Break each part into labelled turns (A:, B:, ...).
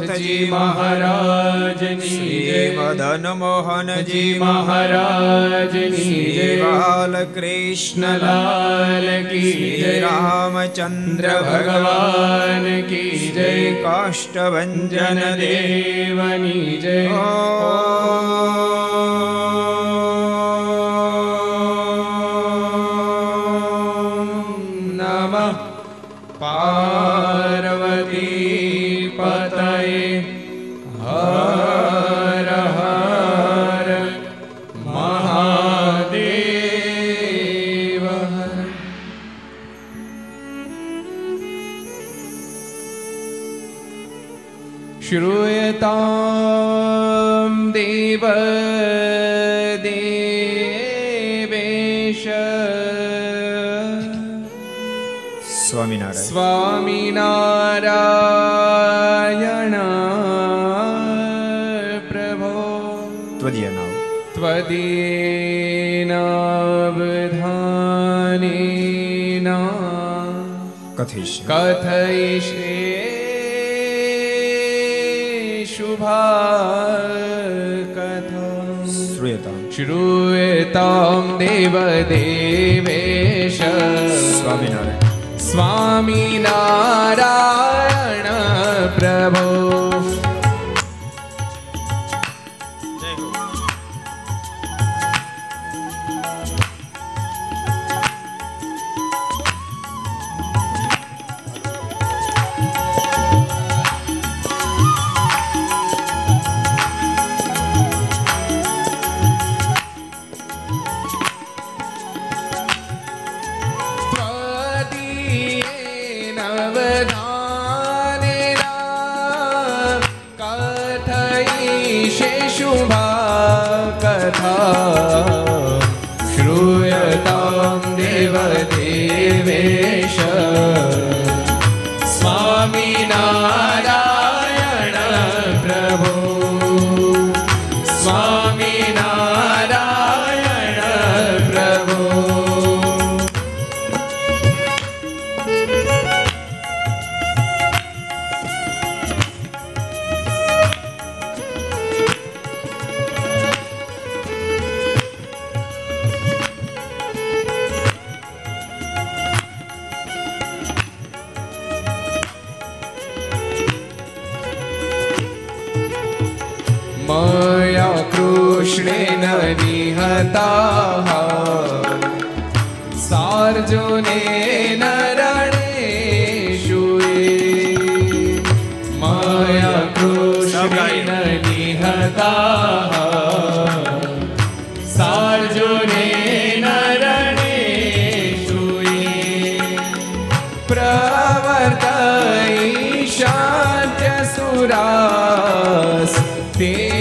A: ગોપીનાથજી મહારાજ જય. મદન મોહનજી મહારાજ જય. બાલકૃષ્ણ લાલ કી જય. રામચંદ્ર ભગવાન કી જય. કાષ્ટભન દેવની જય. કથયિષ્ય કથયિષ્ય શુભા કથા શ્રૂયતામ શ્રૂયતામ દેવદેવેશ. સ્વામિનારાયણ. સ્વામિનારાયણ પ્રભો. प्रवर्तयिषान्त्यसुरास् ते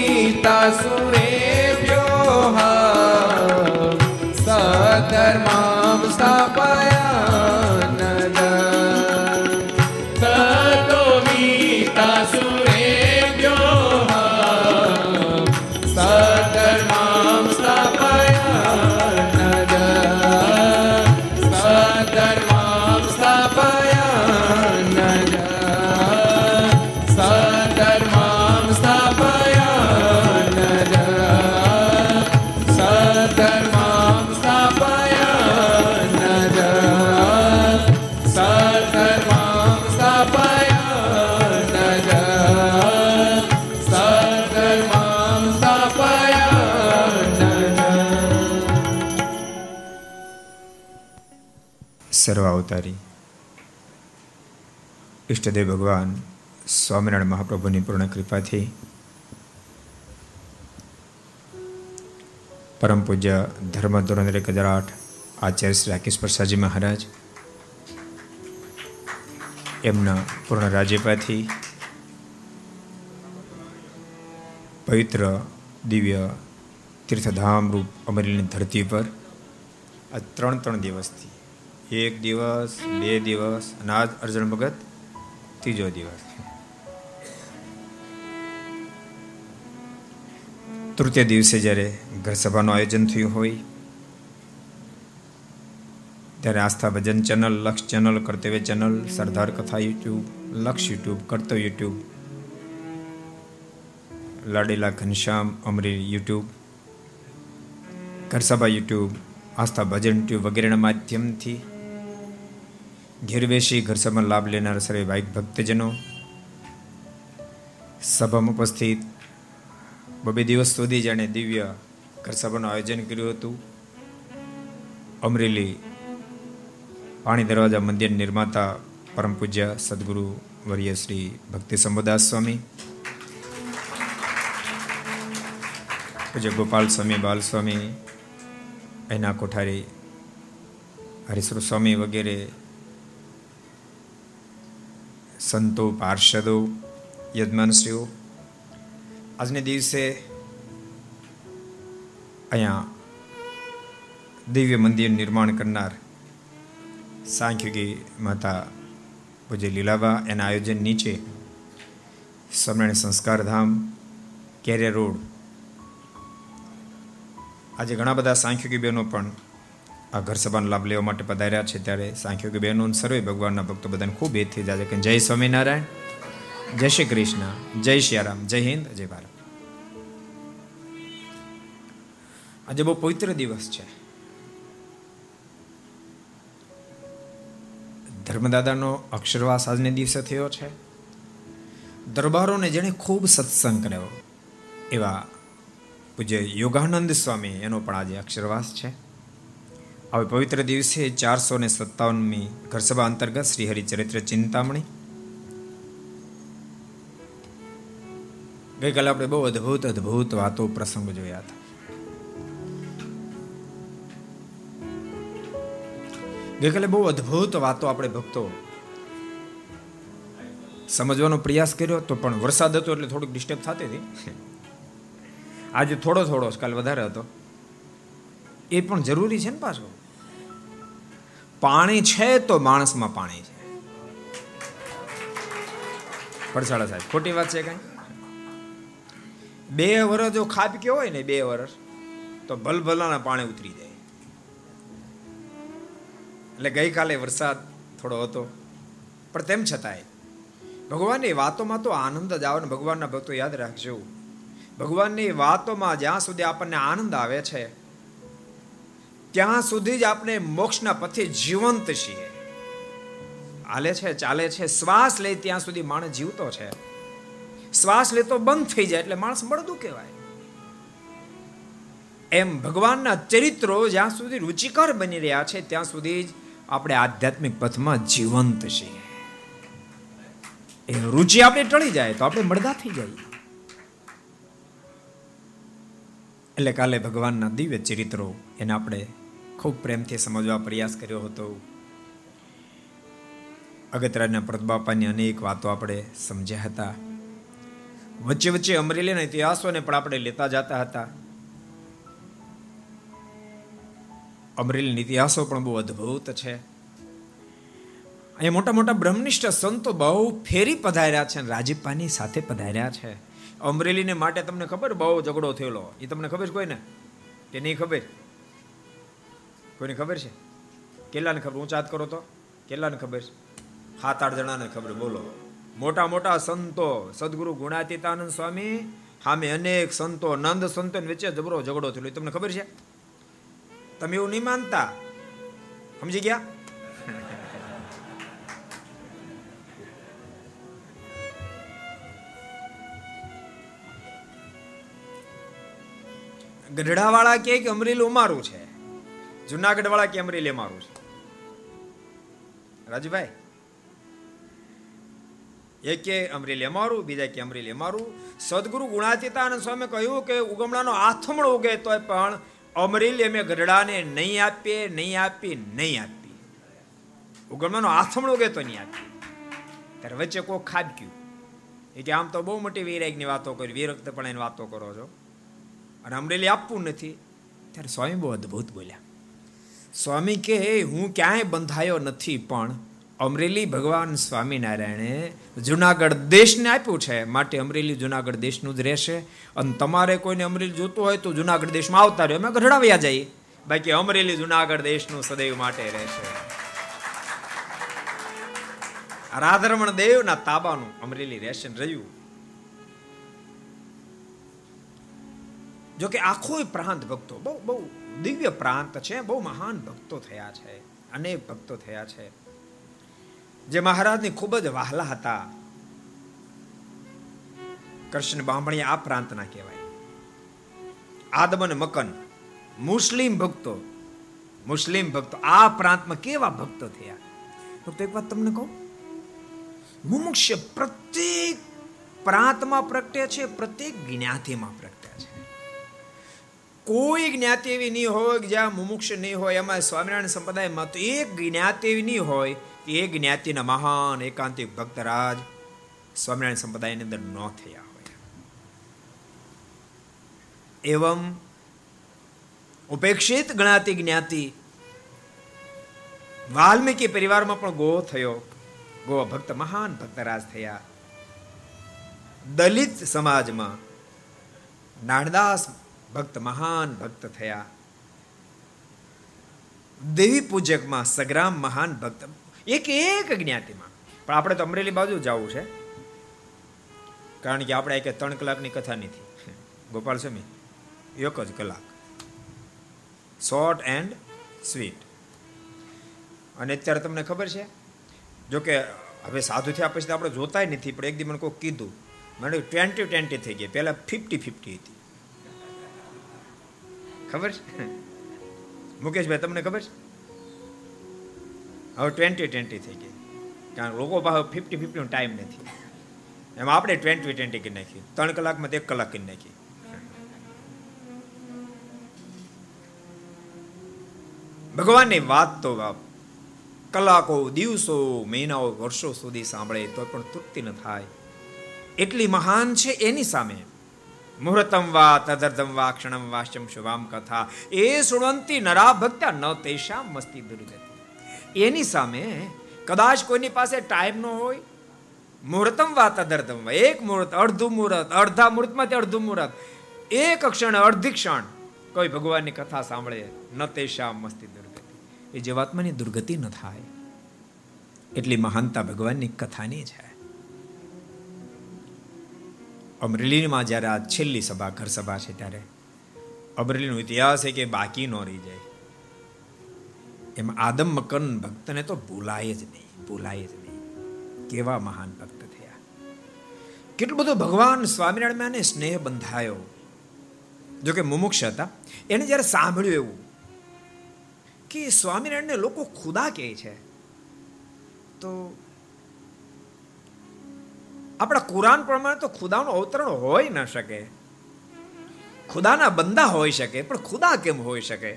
A: वीतासुरेभ्योः सधर्मां स्थापयानद
B: સર્વ અવતારી. ઈષ્ટદેવ ભગવાન સ્વામિનારાયણ મહાપ્રભુની પૂર્ણ કૃપાથી પરમ પૂજ્ય ધર્મ ધોરણ એક હજાર આઠ આચાર્ય શ્રી રાકેશ પ્રસાદજી મહારાજ, એમના પૂર્ણ રાજ્યપાથી પવિત્ર દિવ્ય તીર્થધામ રૂપ અમરેલીની ધરતી પર આ ત્રણ ત્રણ દિવસથી એક દિવસ, બે દિવસ, અને આજ અર્જુન ભગત ત્રીજો દિવસ. તૃતીય દિવસે જ્યારે ઘર સભાનું આયોજન થયું હોય, ત્યારે Aastha Bhajan channel, Laksh channel, Kartavya channel, Sardar Katha YouTube, Laksh YouTube, Kartavya YouTube, Ladela Ghanshyam Amari YouTube, Gharsabha YouTube, Aastha Bhajan YouTube વગેરેના માધ્યમથી ઘેર બેસી ઘરસભામાં લાભ લેનાર સર્વે ભાઈક ભક્તજનો. સભામાં ઉપસ્થિત બબે દિવસ સુધી જાણે દિવ્ય ઘરસભાનું આયોજન કર્યું હતું. અમરેલી પાણી દરવાજા મંદિર નિર્માતા પરમ પૂજ્ય સદગુરુ વર્ય શ્રી ભક્તિ સંબોદાસ સ્વામી. પૂજ્ય ગોપાલ સ્વામી, બાલ સ્વામી, એના કોઠારી હરીશ્વર સ્વામી વગેરે સંતો પાર્ષદો, યજમાનશ્રીઓ. આજને દિવસે અહીંયા દિવ્ય મંદિર નિર્માણ કરનાર સાંખ્યુગી માતા પૂજ્ય લીલાવા એના આયોજન નીચે સ્મરણ સંસ્કારધામ કેરિયર રોડ. આજે ઘણા બધા સાંખ્યુગી બહેનો પણ આ ઘર સભાનો લાભ લેવા માટે પધાર્યા છે ત્યારે સાંખ્યો કે બહેનો સર્વે ભગવાનના ભક્તો બધાને ખૂબ હેતથી જાજે કે જય સ્વામિનારાયણ, જય શ્રી કૃષ્ણ, જય શ્રી જય હિન્દ, જય ભારત. આજે બહુ પવિત્ર દિવસ છે. ધર્મદાદાનો અક્ષરવાસ આજને દિવસે થયો છે. દરબારોને જેણે ખૂબ સત્સંગ કર્યો એવા પૂજ્ય યોગાનંદ સ્વામી એનો પણ આજે અક્ષરવાસ છે. હવે પવિત્ર દિવસે ચારસો ને સત્તાવનમી ઘરસભા અંતર્ગત શ્રી હરિચરિત્ર ચિંતામણી. ગઈકાલે આપણે બહુ અદ્ભુત અદ્ભુત વાતો પ્રસંગ જોયા હતા. ગઈકાલે બહુ અદ્ભુત વાતો આપણે ભક્તો સમજવાનો પ્રયાસ કર્યો તો પણ વરસાદ હતો એટલે થોડુંક ડિસ્ટર્બ થતી હતી. આજે થોડો થોડો કાલ વધારે હતો. એ પણ જરૂરી છે ને પાછો? પાણી છે તો માણસમાં પાણી છે. પડસાળા સાહેબ, ખોટી વાત છે કઈ? બે વર્ષ જો ખાબક્યો હોય ને બે વર્ષ તો ભલભલાના પાણી ઉતરી જાય. એટલે ગઈકાલે વરસાદ થોડો હતો. પણ તેમ છતાંય, ભગવાનની વાતોમાં તો આનંદ જ આવે ને ભગવાનના ભક્તો યાદ રાખજો. ભગવાનની વાતોમાં જ્યાં સુધી આપણને આનંદ આવે છે ત્યાં સુધી જ આપણે મોક્ષના પથે જીવંત છીએ. હાલે છે, ચાલે છે. શ્વાસ લે ત્યાં સુધી માણસ જીવતો છે. શ્વાસ લેતો બંધ થઈ જાય એટલે માણસ મળદું કહેવાય. એમ ભગવાનના ચરિત્રો જ્યાં સુધી રુચિકર બની રહ્યા છે, ત્યાં સુધી જ આપણે આધ્યાત્મિક પથમાં જીવંત છીએ. એ રુચિ આપણે ટળી જાય તો આપણે મળદા થઈ જઈએ. એટલે કાલે ભગવાનના દિવ્ય ચરિત્રો એને આપણે ખૂબ પ્રેમથી સમજવા પ્રયાસ કર્યો હતો. અગત્યના પ્રતબાપાની અનેક વાતો આપણે સમજ્યા હતા. વચ્ચે વચ્ચે અમરેલીના ઇતિહાસોને પણ આપણે લેતા જતા હતા. અમરેલીના ઇતિહાસો પણ બહુ અદ્ભુત છે. અહીંયા મોટા મોટા બ્રહ્મનિષ્ઠ સંતો બહુ ફેરી પધાર્યા છે રાજીપાની સાથે પધાર્યા છે. અમરેલીને માટે તમને ખબર બહુ ઝઘડો થયેલો. એ તમને ખબર કોઈને? કે નહીં ખબર? કોઈને ખબર છે? કેટલાને ખબર? ઊંચાત કરો તો? કેટલાને ખબર છે? સાત, આઠ જણાને ખબર, બોલો. મોટા મોટા સંતો, સદગુરુ ગુણાતીતાનંદ સ્વામી, સામે અનેક સંતો, નંદ સંતો વચ્ચે જબરો ઝઘડો થયેલો. તમને ખબર છે? તમે એવું નહીં માનતા? સમજી ગયા? ગઢડાવાળા કે અમરેલું અમારું છે. જુનાગઢ વાળા કે અમરેલી મારું છે. રાજુભાઈ એક અમરેલી અમારું બીજા કે અમરેલી અમારું સદગુરુ ગુણાતીતાનંદ સ્વામી કહ્યું કે ઉગમણાનો આથમણો ઉગે તો પણ અમરેલી અમે ગઢડાને નહીં આપીએ, નહીં આપી નહીં આપી. ઉગમણાનો આથમણો ઉગે તો નહીં આપી ત્યારે વચ્ચે કોઈ ખાબક્યું. એ કે આમ તો બહુ મોટી વૈરાગની વાતો કરી, વિરક્તપણાની વાતો કરો છો. અને અમરેલી આપવું નથી. ત્યારે સ્વામી બહુ અદ્ભુત બોલ્યા. સ્વામી કે, હું ક્યાંય બંધાયો નથી, પણ અમરેલી ભગવાન સ્વામિનારાયણે જુનાગઢ દેશને આપ્યું છે. માટે અમરેલી જુનાગઢ દેશનું જ રહેશે. અને તમારે કોઈને અમરેલી જોતું હોય તો જુનાગઢ દેશમાં આવતા રહ્યો અમે ગઢડાવ્યા જઈએ. બાકી અમરેલી જુનાગઢ દેશનું સદૈવ માટે રહેશે. રાધરમણ દેવના તાબાનું અમરેલી રહેશે રહ્યું. જો કે આખો પ્રાંત ભક્તો, બહુ બહુ દિવ્ય પ્રાંત છે, બહુ મહાન ભક્તો થયા છે, અનેક ભક્તો થયા છે. જે મહારાજની ખૂબ જ વહાલા હતા. કૃષ્ણ બામણી આ પ્રાંતના કહેવાય. આદમ અને મકન, મુસ્લિમ ભક્તો મુસ્લિમ ભક્તો, આ પ્રાંતમાં કેવા ભક્તો થયા? ભક્તો એક વાત તમને કહું, મુમુક્ષ પ્રત્યેક પ્રાંતમાં પ્રગટે છે, પ્રત્યેક જ્ઞાતિમાં પ્રગટે કોઈ જ્ઞાતિ નહીં હોય જ્યાં મુમુક્ષ નહીં હોય. એમાં સ્વામિનારાયણ સંપ્રદાયમાં તો એક જ્ઞાતિ નહીં હોય કે એ જ્ઞાતિના મહાન, એકાંતિક ભક્તરાજ સ્વામિનારાયણ સંપ્રદાયની અંદર ન થયા હોય. એવમ ઉપેક્ષિત ગણાતી જ્ઞાતિ વાલ્મીકી પરિવારમાં પણ ગો થયો. ગો ભક્ત, મહાન ભક્તરાજ થયા. દલિત સમાજમાં નાણદાસ ભક્ત મહાન ભક્ત થયા. દેવી પૂજકમાં સગ્રામ મહાન ભક્ત. એક એક જ્ઞાતિમાં. પણ આપણે તો અમરેલી બાજુ જવું છે. કારણ કે આપણે એક ત્રણ કલાકની કથા નથી. ગોપાલ સ્વામી, એક જ કલાક. શોર્ટ એન્ડ સ્વીટ અને અત્યારે તમને ખબર છે? જો કે હવે સાધુ થયા પછી આપણે જોતા નથી, પણ એક દી મને કોઈ કીધું. મને ટ્વેન્ટી ટ્વેન્ટી થઈ ગઈ. પહેલાં ફિફ્ટી ફિફ્ટી હતી. ખબર છે? મુકેશભાઈ, તમને ખબર છે? હવે ટ્વેન્ટી ટ્વેન્ટી થઈ ગઈ. કારણ લોકો પાસે ફિફ્ટી ફિફ્ટીનો ટાઈમ નથી. એમાં આપણે ટ્વેન્ટી ટ્વેન્ટી કરી નાખી ત્રણ કલાકમાં એક કલાક કરી નાખી ભગવાનની વાત તો બાપ, કલાકો, દિવસો, મહિનાઓ, વર્ષો સુધી સાંભળે તો પણ તૃપ્તિ ન થાય. એટલી મહાન છે એની સામે. મુહૂર્તમ વા તદર્ધમ વા ક્ષણમ વાશ્યમ શુભામ કથા એ સુણવંતી નરા ભક્તા ન તેષામ મસ્તી દુર્ગતિ એની સામે કદાચ કોઈની પાસે ટાઈમ ન હોય મુહૂર્તમ વા તદર્ધમ વા એક મુહૂર્ત અડધું મુહૂર્ત અડધા મુહૂર્તમાંથી અડધું મુહૂર્ત એક ક્ષણ અડધી ક્ષણ કોઈ ભગવાનની કથા સાંભળે ન તેષામ મસ્તી દુર્ગતિ એ જીવાત્માની દુર્ગતિ ન થાય એટલી મહાનતા ભગવાનની કથાની છે અમરેલીમાં જ્યારે આ છેલ્લી સભા, ઘર સભા છે ત્યારે, અમરેલીનો ઇતિહાસ છે કે બાકી ન રહી જાય. એમાં આદમ મકન ભક્તને તો ભૂલાય જ નહીં, ભૂલાય જ નહીં. કેવા મહાન ભક્ત થયા. કેટલું બધું ભગવાન સ્વામિનારાયણ સ્નેહ બંધાયો. જો કે મુમુક્ષ હતા. એને જ્યારે સાંભળ્યું એવું કે સ્વામિનારાયણને લોકો ખુદા કહે છે, તો આપણા કુરાન પ્રમાણે તો ખુદાનું અવતરણ હોઈ ન શકે. ખુદાના બંદા હોઈ શકે, પણ ખુદા કેમ હોઈ શકે?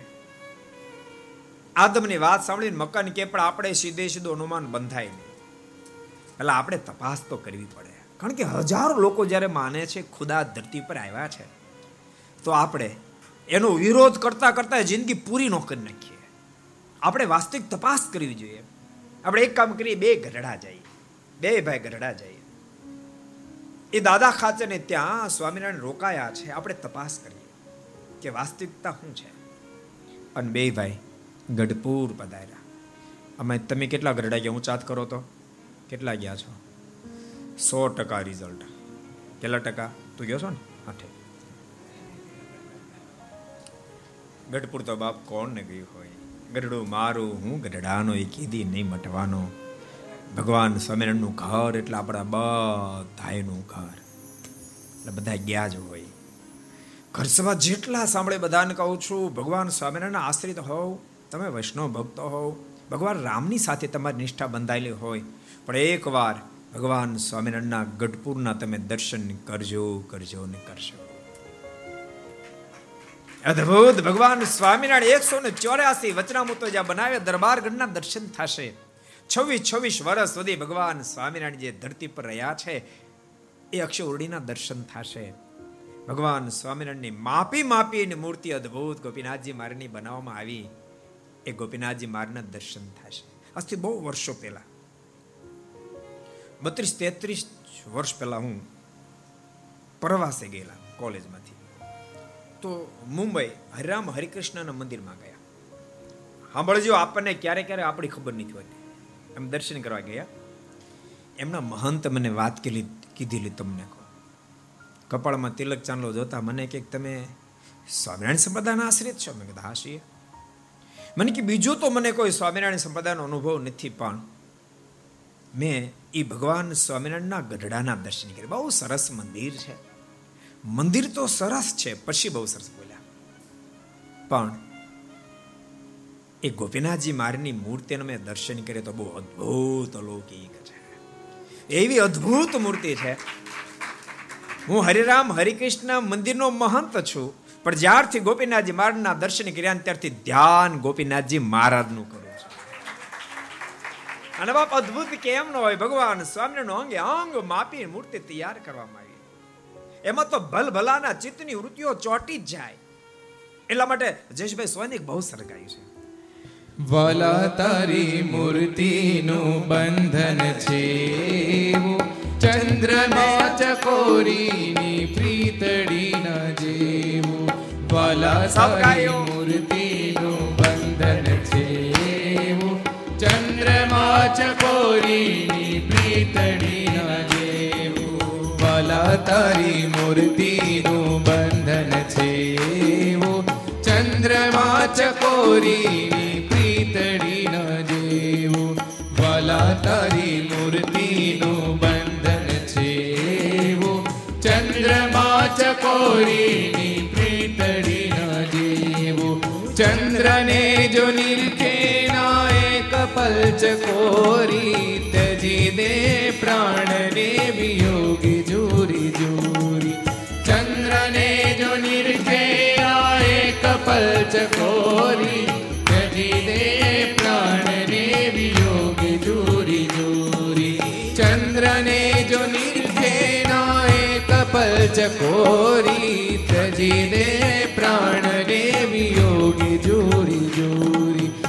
B: આદમની વાત સાંભળીને મકાન કે પણ આપણે સીધે સીધું અનુમાન બંધાય નહીં. એટલે આપણે તપાસ તો કરવી પડે. કારણ કે હજારો લોકો જ્યારે માને છે ખુદા ધરતી પર આવ્યા છે, તો આપણે એનો વિરોધ કરતા કરતા જિંદગી પૂરી ન કરી નાખીએ. આપણે વાસ્તવિક તપાસ કરવી જોઈએ. આપણે એક કામ કરીએ, બે ગઢડા જઈએ. બે ભાઈ ગઢડા જઈએ. એ દાદા ખાચરને ત્યાં સ્વામિનારાયણ રોકાયા છે. આપણે તપાસ કરીએ કે વાસ્તવિકતા શું છે. અને બે ભાઈ ગઢપુર પધાર્યા. અમે તમે કેટલા ગરડા ગયા? હું ચાત કરો તો? કેટલા ગયા છો? સો ટકા રિઝલ્ટ કેટલા ટકા? તું ગયો છો ને? આઠે. ગઢપુર તો બાપ કોણ ને ગયું હોય? ગરડું મારું, હું ગઢડાનો એ કીધી નહીં મટવાનો. ભગવાન સ્વામિનારાયણનું ઘર એટલે આપણા બધાયનું ઘર. એટલે બધા ગયા જ હોય. ઘર સભા જેટલા સાંભળે બધાને કહું છું, ભગવાન સ્વામિનારાયણ આશ્રિત હોવ, તમે વૈષ્ણવ ભક્ત હોવ, ભગવાન રામની સાથે તમારી નિષ્ઠા બંધાયેલી હોય, પણ એકવાર ભગવાન સ્વામિનારાયણના ગઢપુરના તમે દર્શન કરજો કરજો ને કરજો અદ્ભુત! ભગવાન સ્વામિનારાયણ એકસો ને ચોર્યાસી વચનામૃતો જ્યાં બનાવ્યા, દરબારગઢના દર્શન થશે. છવ્વીસ છવ્વીસ વર્ષ સુધી ભગવાન સ્વામિનારાયણ જે ધરતી પર રહ્યા છે. એ અક્ષરવડીના દર્શન થશે. ભગવાન સ્વામિનારાયણની માપી માપીની મૂર્તિ અદ્ભુત ગોપીનાથજી મારની બનાવવામાં આવી. એ ગોપીનાથજી મારના દર્શન થશે. આજથી બહુ વર્ષો પહેલા. બત્રીસ તેત્રીસ વર્ષ પહેલા હું પ્રવાસે ગયેલા કોલેજમાંથી. તો મુંબઈ હરિરામ હરિકૃષ્ણના મંદિરમાં ગયા. સાંભળજો, આપણને ક્યારે ક્યારે આપણી ખબર નથી હોતી. એમ દર્શન કરવા ગયા. એમના મહંત મને વાત કેલી, કીધેલી તમને કહો. કપાળમાં તિલક ચાંદલો જોતા મને કે તમે સ્વામિનારાયણ સંપ્રદાયના આશ્રિત છો? મેં કીધા, હા મને કે, બીજું તો મને કોઈ સ્વામિનારાયણ સંપ્રદાયનો અનુભવ નથી, પણ મેં એ ભગવાન સ્વામિનારાયણના ગઢડાના દર્શન કર્યા. બહુ સરસ મંદિર છે. મંદિર તો સરસ છે, પછી બહુ સરસ બોલ્યા. પણ એ ગોપીનાથજી મારની મૂર્તિને મેં દર્શન કરે તો બહુ અદ્ભુત અલૌકિક છે. એવી અદ્ભુત મૂર્તિ છે. હું હરિરામ હરિકૃષ્ણ મંદિરનો મહંત છું, પણ જ્યારથી ગોપીનાથજી મહારાજના દર્શન કર્યા ત્યારથી ધ્યાન ગોપીનાથજી મહારાજનું કરું છું. અને બાપ અદ્ભુત કેમ ન હોય, ભગવાન સ્વામીનો અંગે અંગ માપી મૂર્તિ તૈયાર કરવામાં આવી એમાં તો ભલ ભલાના ચિત્તની વૃત્તિઓ ચોટી જ જાય. એટલા માટે જયેશભાઈ સ્વાનિક બહુ સરગાયું છે.
A: વાલા તારી મૂર્તિનું બંધન છે. ચંદ્રમાં ચકોરીની પ્રીતડી ન જેવું. વલા તારી મૂર્તિનું બંધન છે. ચંદ્રમા ચકોરીની પ્રીતડી ન જેવું. વલા તારી મૂર્તિનું બંધન છે. ચંદ્રમા ચકોરીની ચકોરી તજી દે પ્રાણને વિયોગી જોરી જોરી. ચંદ્રને જો નિરખે આ એક પલ ચકોરી તજી દે પ્રાણને વિયોગી જોરી જોરી. ચંદ્રને જો નિરખે ના એક પલ ચકોરી તજી દે પ્રાણને વિયોગી જોરી જોરી.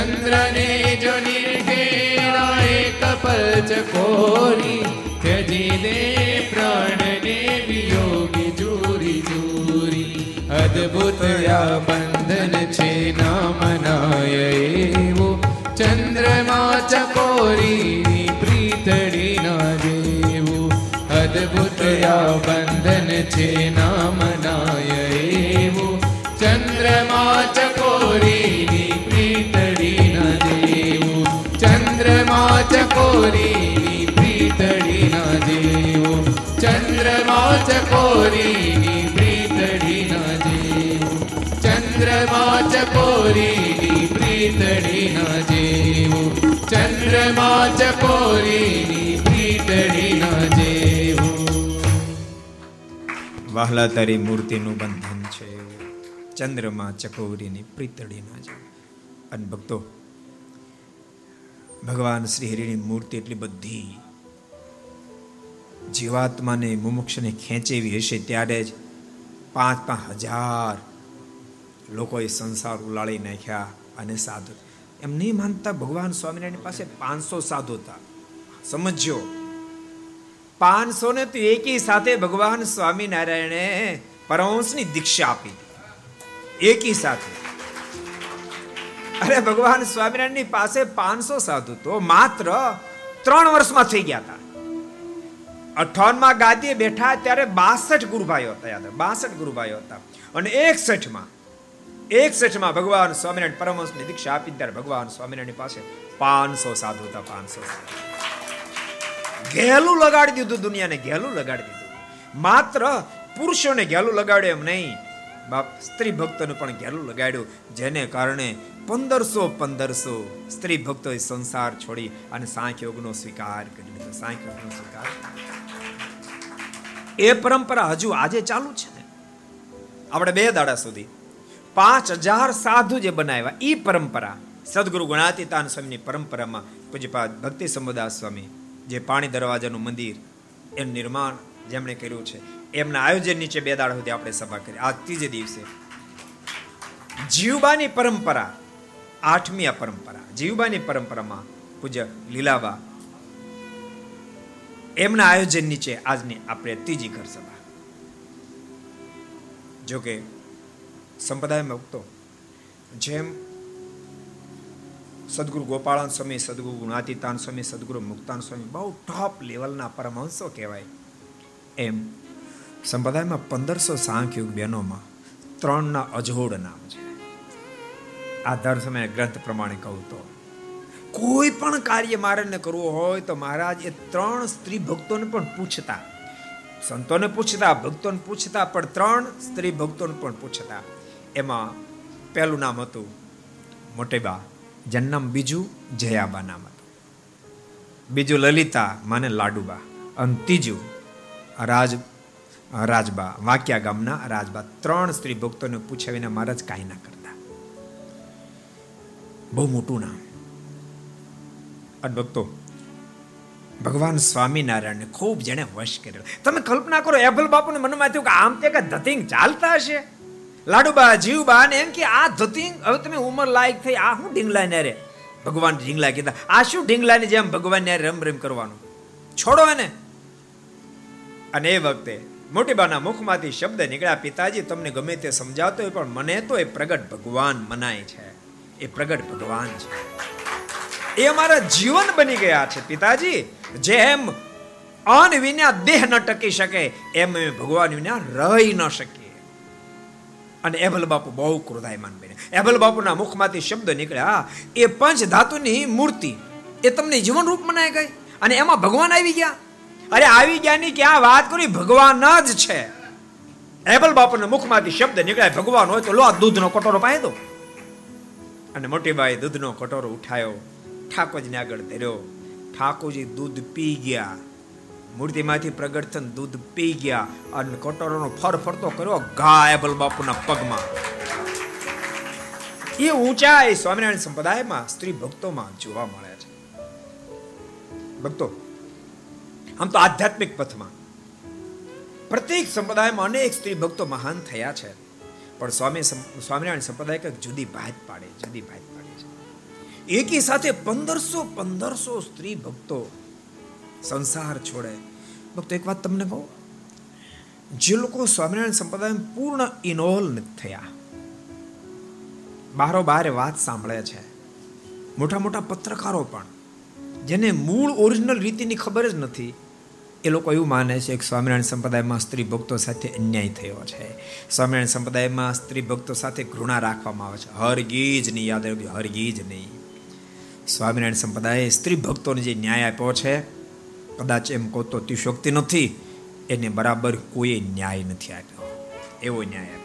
A: ચંદ્રને જો નિર્ઘેરા ના એક પલ ચકોરી ત્યજી દે પ્રાણને વિયોગી જોરી જોરી અદ્ભુત આ બંધન છે ના મનાય એવો. ચંદ્રમા ચકોરી પ્રીતડી ના જેવું. અદ્ભુત આ બંધન છે નામ ચકોરીની પ્રીતડી ના જેવું ચંદ્રમાં ચકોરીની પ્રીતડી ના જેવું ચંદ્રમાં ચકોરીની પ્રીતડી ના જેવું
B: વહાલા તારી મૂર્તિનું બંધન છે ચંદ્રમાં ચકોરીની પ્રીતડીના છે અને ભક્તો ભગવાન શ્રી હરિની મૂર્તિ એટલી બધી જીવાત્માને મુમુક્ષને ખેંચેવી હશે ત્યારે જ પાંચ પાંચ હજાર લોકોએ સંસાર ઉલાળી નાખ્યા અને સાધુ. એમ નહીં માનતા ભગવાન સ્વામિનારાયણ પાસે પાંચસો સાધુ હતા. સમજો પાંચસો ને તો એકી સાથે ભગવાન સ્વામિનારાયણે પરમહંસની દીક્ષા આપી. એકી સાથે. અરે ભગવાન સ્વામિનારાયણની પાસે પાંચસો સાધુ તો માત્ર ત્રણ વર્ષમાં થઈ ગયા હતા. અઠાવનમાં ગાદીએ બેઠા ત્યારે બાસઠ ગુરુભાઈઓ હતા, યાદ બાસઠ ગુરુભાઈઓ હતા. અને એકસઠમાં એકસઠમાં ભગવાન સ્વામિનારાયણ પરમહંસની દીક્ષા આપી ત્યારે ભગવાન સ્વામિનારાયણ પાસે પાંચસો સાધુ હતા, પાંચસો ઘેલું લગાડી દીધું દુનિયાને, ઘેલું લગાડી દીધું. માત્ર પુરુષોને ઘેલું લગાડ્યું એમ નહીં, બાપ સ્ત્રી ભક્તોને પણ ઘેલું લગાડ્યું, જેને કારણે પંદરસો પંદરસો સ્ત્રી ભક્તોએ સંસાર છોડી અને સાંખ યોગનો સ્વીકાર કરી લીધો સાંખ યોગનો સ્વીકાર. એ પરંપરા હજુ આજે ચાલુ છે ને. આપણે બે દાડા સુધી પાંચ હજાર સાધુ જે બનાવ્યા એ પરંપરા, સદગુરુ ગુણાતીતાન સ્વામીની પરંપરામાં પૂજ્યપાદ ભક્તિ સમુદાસ સ્વામી, જે પાણી દરવાજાનું મંદિર, એનું નિર્માણ જેમણે કર્યું છે, એમના આયોજન નીચે બે દાડા સુધી આપણે સભા કરી. આ ત્રીજે દિવસે જીવબાની પરંપરા, આઠમી આ પરંપરા, જીવબાની પરંપરામાં પૂજ્ય લીલાબા એમના આયોજન નીચે આજની આપણે ત્રીજી ઘર સભા. જોકે સંપ્રદાયમાં ભક્તો જેમ સદગુરુ ગોપાળાન સ્વામી, સદગુરુ ગુણાતીતાન સ્વામી, સદગુરુ મુક્તાન સ્વામી, બહુ ટોપ લેવલના પરમહંસો કહેવાય. એમ સંપ્રદાયમાં પંદરસો સાંખ્યુગ બહેનોમાં ત્રણના અજોડ નામ છે. આધાર સમય ગ્રંથ પ્રમાણે કહું તો કોઈ પણ કાર્ય મારે કરવું હોય તો મહારાજ એ ત્રણ સ્ત્રી ભક્તોને પણ પૂછતા. સંતોને પૂછતા, ભક્તોને પૂછતા, પણ ત્રણ સ્ત્રી ભક્તોને પણ પૂછતા. એમાં પહેલું નામ હતું મોટેબા, જન્મ બીજું જયાબા નામ હતું. બીજું લલિતા, માને લાડુબા. અને ત્રીજું રાજ, રાજબા, વાંક્યા ગામના રાજબા. ત્રણ સ્ત્રી ભક્તોને પૂછ્યા વિના મહારાજ કાંઈ ના કરતા. બહુ મોટું નામ. અને ભક્તો. ભગવાન સ્વામિનારાયણને ખૂબ જણે વશ કર્યો. તમે કલ્પના કરો, એભલ બાપુને મનમાં થયું કે આમ તે કે ધતિંગ ચાલતા હશે. લાડુબા, જીવબા ને એમ કે આ ધતિંગ, હવે તમે ઉંમર લાયક થઈ, આ શું ઢીંગલા ને રે? ભગવાન ઢીંગલા કીધા આ શું ઢીંગલાની જેમ ભગવાન ને રમ રમ કરવાનું? છોડો એને. અને એ વખતે મોટીબાના મુખમાંથી શબ્દ નીકળ્યા, પિતાજી, તમને ગમે તે સમજાવતો હોય, પણ મને તો એ પ્રગટ ભગવાન મનાય છે. એ પ્રગટ ભગવાન છે. એ અમારા જીવન બની ગયા છે, પિતાજી. જેમ અન વિના દેહ ન ટકી શકે, એમ ભગવાન વિના રહી ન શકીએ અને એભલ બાપુ બહુ ક્રોધાયમાન બને એભલ બાપુના મુખમાંથી શબ્દ નીકળ્યા, એ પંચ ધાતુની મૂર્તિ, એ તમને જીવન રૂપ મનાય ગઈ? અને એમાં ભગવાન આવી ગયા? અરે આવી ગયા ની ક્યાં વાત કરી, ભગવાન જ છે. એબલ બાપુના મુખમાંથી શબ્દ નીકળ્યા, ભગવાન હોય તો લો દૂધનો કટોરો પાય દો. અને મોટી બાઈ દૂધનો કટોરો ઉઠાયો. ઠાકોરજીને આગળ ધર્યો. ઠાકોરજી દૂધ પી ગયા. મૂર્તિમાંથી પ્રગટ થઈને દૂધ પી ગયા અને કટોરોનો ફર ફરતો કર્યો ગાય બલબાપુના પગમાં. એ ઊંચાઈ સ્વામિનારાયણ સંપ્રદાયમાં સ્ત્રી ભક્તોમાં જોવા મળે છે. ભક્તો, આમ તો આધ્યાત્મિક પથમાં. પ્રત્યેક સંપ્રદાયમાં અનેક સ્ત્રી ભક્તો મહાન થયા છે. પણ સ્વામી સ્વામિનારાયણ સંપ્રદાય કંઈક જુદી ભાત પાડે, જુદી ભાત એકી સાથે પંદરસો પંદરસો સ્ત્રી ભક્તો સંસાર છોડે. ભક્તો, એક વાત તમને કહું? જે લોકો સ્વામિનારાયણ સંપ્રદાય પૂર્ણ ઇનોલ નથી થયા. બારો બાર વાત સાંભળે છે. મોટા મોટા પત્રકારો પણ, જેને મૂળ ઓરિજિનલ રીતિની ખબર જ નથી, એ લોકો એવું માને છે કે સ્વામિનારાયણ સંપ્રદાયમાં સ્ત્રી ભક્તો સાથે અન્યાય થયો છે. સ્વામિનારાયણ સંપ્રદાયમાં સ્ત્રી ભક્તો સાથે ઘૃણા રાખવામાં આવે છે. હરગીજ નહીં યાદ રાખજો હરગીજ નહીં સ્વામિનારાયણ સંપ્રદાય સ્ત્રી ભક્તોને જે ન્યાય આપ્યો છે, કદાચ એમ કહો તો અતિશોક્તિ નથી, એને બરાબર કોઈ ન્યાય નથી આપ્યો. એવો ન્યાય આપ્યો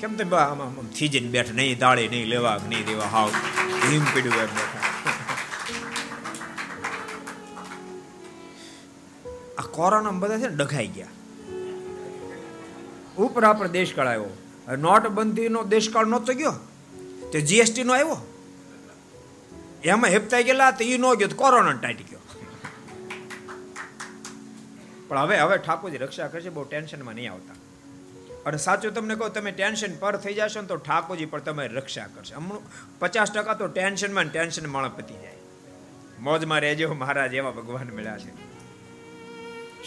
B: કેમ કેમ તે આમાં થીજીને બેઠ, નહીં દાળે નહીં લેવા નહીં દેવા હાવ. હિમ પીડ્યું એમ બેઠા. આ કોરોના બધા છે ને ડઘાઈ ગયા. ઉપર આપણે દેશકાળ આવ્યો. નોટબંધીનો દેશકાળ નહોતો ગયો. તે જીએસટી નો આવ્યો. એમાં હેપતાઈ ગયેલા તો એ નો ગયો કોરોના ટાટી ગયો. પણ હવે હવે ઠાકોરજી રક્ષા કરશે, બહુ ટેન્શનમાં નહીં આવતા. અને સાચું તમને કહો, તમે ટેન્શન પર થઈ જશો ને તો ઠાકોરજી પણ તમારી રક્ષા કરશે. હમણાં પચાસ ટકા તો ટેન્શનમાં ટેન્શન માણસ પતી જાય. મોજમાં રહેજો, મહારાજ, એવા ભગવાન મળ્યા છે.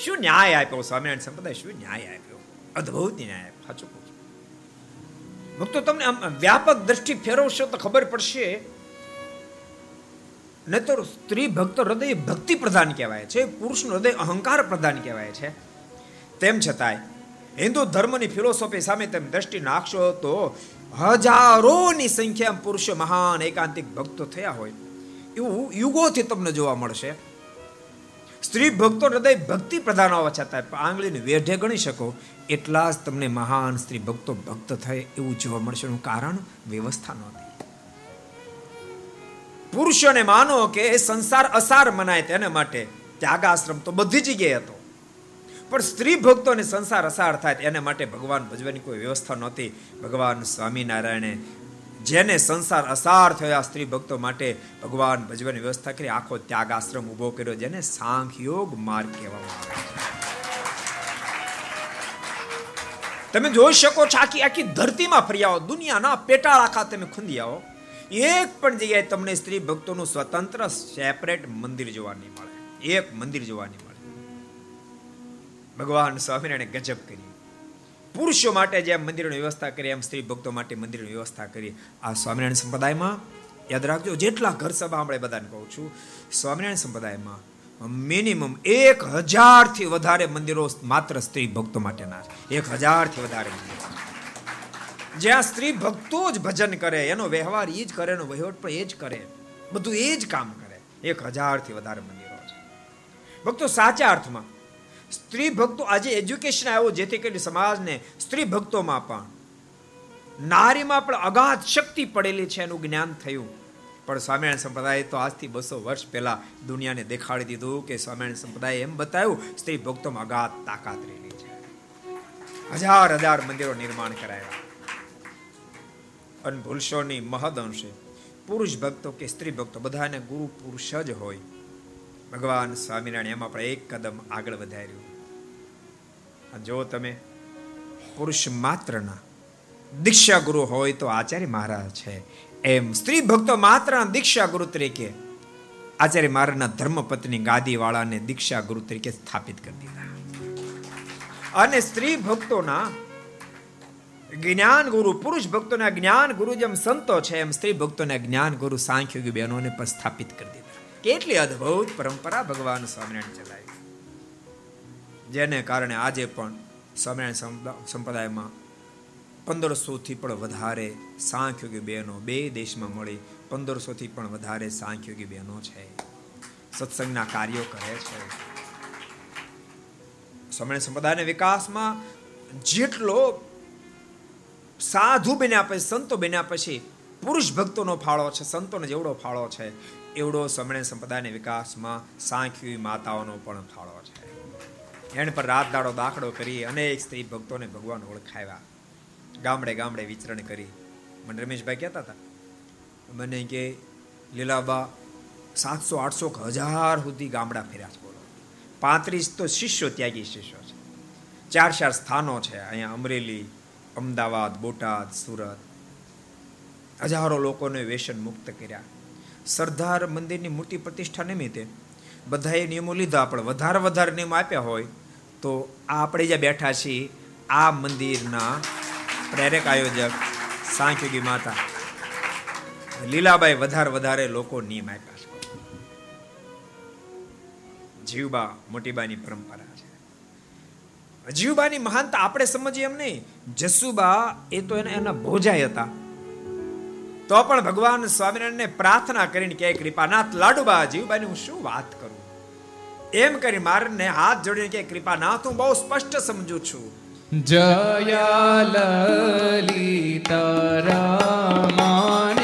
B: શું ન્યાય આપ્યો સ્વામિનારાયણ સંપ્રદાય? શું ન્યાય આપ્યો? અદ્ભુત ન્યાય આપ્યો. સાચું કહું ભક્તો, તમને વ્યાપક દ્રષ્ટિ ફેરવશો તો ખબર પડશે ન તો સ્ત્રી ભક્તો હૃદય ભક્તિ પ્રધાન કહેવાય છે, પુરુષનું હૃદય અહંકાર પ્રધાન કહેવાય છે. તેમ છતાંય, હિન્દુ ધર્મની ફિલોસોફી સામે તેમ દ્રષ્ટિ નાખશો તો હજારોની સંખ્યા પુરુષો મહાન એકાંતિક ભક્તો થયા હોય. એવું યુગોથી તમને જોવા મળશે. સ્ત્રી ભક્તો હૃદય ભક્તિ પ્રધાન હોવા છતાં આંગળીને વેઢે ગણી શકો, એટલા જ તમને મહાન સ્ત્રી ભક્તો ભક્ત થાય એવું જોવા મળશે. એનું કારણ વ્યવસ્થા નહોતી. પુરુષોને માનો કે સંસાર અસાર મનાય તેને માટે. ત્યાગાશ્રમ તો બધી જગ્યાએ હતો. પણ સ્ત્રી ભક્તોને સંસાર અસાર થાય એના માટે ભગવાન ભજવાની કોઈ વ્યવસ્થા નહોતી. ભગવાન સ્વામિનારાયણે જેને સંસાર અસાર થયા સ્ત્રી ભક્તો માટે ભગવાન ભજવાની વ્યવસ્થા કરી, આખો ત્યાગ આશ્રમ ઊભો કર્યો, જેને સાંખ્યોગ માર્ગ કહેવામાં આવે તમે જોઈ શકો છો આખી આખી ધરતીમાં ફરી આવો, દુનિયાના પેટાળ આખા તમે ખુંદી આવો. એક પણ જગ્યાએ તમને સ્ત્રી ભક્તોનું સ્વતંત્ર સેપરેટ મંદિર જોવા નહીં મળે. એક મંદિર જોવા નહીં મળે. ભગવાન સ્વામિનારાયણે ગજબ કરી. પુરુષો માટે જેમ મંદિરોની વ્યવસ્થા કરી એમ સ્ત્રી ભક્તો માટે મંદિરની વ્યવસ્થા કરી, આ સ્વામિનારાયણ સંપ્રદાયમાં યાદ રાખજો, જેટલા ઘર સભા આપણે બધાને કહું છું, સ્વામિનારાયણ સંપ્રદાયમાં મિનિમમ એક હજારથી વધારે મંદિરો માત્ર સ્ત્રી ભક્તો માટેના છે. એક હજારથી વધારે જ્યાં સ્ત્રી ભક્તો જ ભજન કરે, એનો વ્યવહાર એ જ કરે, એનો વહીવટ પણ એ જ કરે. બધું એ જ કામ કરે. એક હજારથી વધારે મંદિરો છે. ભક્તો સાચા અર્થમાં, સ્ત્રી ભક્તો આજે એજ્યુકેશન આવ્યો જેથી કરીને સમાજને સ્ત્રી ભક્તોમાં પણ નારીમાં પણ અગાધ શક્તિ પડેલી છે એનું જ્ઞાન થયું. પણ સ્વામિનારાયણ સંપ્રદાય તો આજથી બસો વર્ષ પહેલા દુનિયાને દેખાડી દીધું કે સ્વામિનારાયણ સંપ્રદાય એમ બતાવ્યું, સ્ત્રી ભક્તોમાં અગાધ તાકાત રહેલી છે. હજાર હજાર મંદિરો નિર્માણ કરાયા. અને ભૂલશોની મહદઅંશે પુરુષ ભક્તો કે સ્ત્રી ભક્તો બધાને ગુરુ પુરુષ જ હોય. ભગવાન સ્વામિનારાયણ એમાં પણ એક કદમ આગળ વધાર્યું. જો તમે પુરુષ માત્રના દીક્ષા ગુરુ હોય તો આચાર્ય મહારાજ છે. એમ સ્ત્રી ભક્તો માત્ર દીક્ષા ગુરુ તરીકે આચાર્ય મહારાજના ધર્મપત્ની ગાદી વાળાને દીક્ષા ગુરુ તરીકે સ્થાપિત કરી દીધા. અને સ્ત્રી ભક્તોના જ્ઞાન ગુરુ, પુરુષ ભક્તોના જ્ઞાન ગુરુ જેમ સંતો છે, એમ સ્ત્રી ભક્તોના જ્ઞાન ગુરુ સાંખ્યોગી બહેનોને પણ સ્થાપિત કરી દીધા. કેટલી અદ્ભુત પરંપરા ભગવાન સ્વામિનારાયણ ચલાવી. જેને કારણે આજે પણ સ્વામિનારાયણ સંપ્રદાયમાં પંદરસોથી પણ વધારે સાંખ્યોગી બહેનો બે દેશમાં મળી, પંદરસોથી પણ વધારે સાંખ્યોગી બહેનો છે. સત્સંગના કાર્યો કરે છે. સ્વામિનારાયણ સંપ્રદાયના વિકાસમાં જેટલો સાધુ બન્યા પછી, સંતો બન્યા પછી પુરુષ ભક્તોનો ફાળો છે, સંતોનો જેવડો ફાળો છે, એવડો સમણે સંપ્રદાયના વિકાસમાં સાંખ્યુ માતાઓનો પણ ફાળો છે. એણ પર રાત દાડો દાખલો કરી અનેક સ્ત્રી ભક્તોને ભગવાન ઓળખાવ્યા. ગામડે ગામડે વિચરણ કરી. મને રમેશભાઈ કહેતા હતા, મને કે, લીલાબા, સાતસો, આઠસો હજાર સુધી ગામડા ફેર્યા છે બોલો. પાંત્રીસ તો શિષ્યો ત્યાગી શિષ્યો છે. ચાર ચાર સ્થાનો છે, અહીંયા અમરેલી અમદાવાદ, બોટાદ, સુરત. હજારો લોકોને વ્યસન મુક્ત કર્યા. સરદાર મંદિરની મૂર્તિ પ્રતિષ્ઠા નિમિત્તે બધાએ નિયમો લીધા, પણ વધારે વધારે નિયમ આપ્યા હોય તો આ આપણે જ્યાં બેઠા છીએ, આ મંદિરના પ્રેરક આયોજક સાંખ્યોગી માતા. લીલાબાઈ વધારે વધારે લોકો નિયમ આપ્યા છે. જીવબા મોટીબાની પરંપરા છે. જીવબાની મહાનતા આપણે સમજીએ એમ નહીં. જસુબા એ તો એના એના ભોજાય હતા. તો પણ ભગવાન સ્વામિનારાયણને પ્રાર્થના કરીને કે કૃપાનાથ લાડુબા જીવબાની હું શું વાત કરું? એમ કરી મારને હાથ જોડીને કે કૃપાનાથ, હું બહુ સ્પષ્ટ સમજુ છું.
A: જયા લલિતા રામાને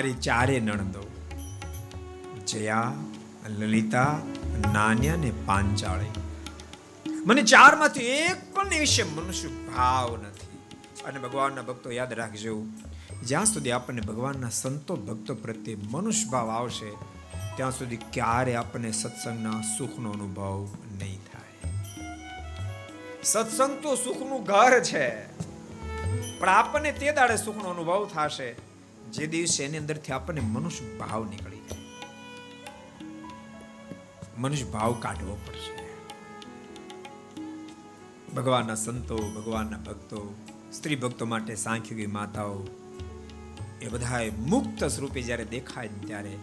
B: મારી ચારે નણંદો, જયા, લલિતા, નાન્યા ને પાંચાળી. મને ચારમાંથી એક પણ વિશે મનુષ્ય ભાવ નથી. અને ભગવાનના ભક્તો યાદ રાખજો, જ્યાં સુધી આપણને ભગવાનના સંતો ભક્તો પ્રત્યે મનુષ્ય ભાવ આવશે, ત્યાં સુધી ક્યારે આપણને સત્સંગના સુખનો અનુભવ નહીં થાય. સત્સંગ તો સુખનું ઘર છે, પણ આપણને તે દાડે સુખનો અનુભવ થશે જે દિવસે એની અંદરથી આપણને મનુષ્ય ભાવ નીકળી જાય. મનુષ્ય ભાવ કાઢવો પડશે. ભગવાનના સંતો, ભગવાનના ભક્તો, સ્ત્રી ભક્તો માટે સાંખ્યુગી માતાઓ, એ બધાએ મુક્ત સ્વરૂપે જ્યારે દેખાય ત્યારે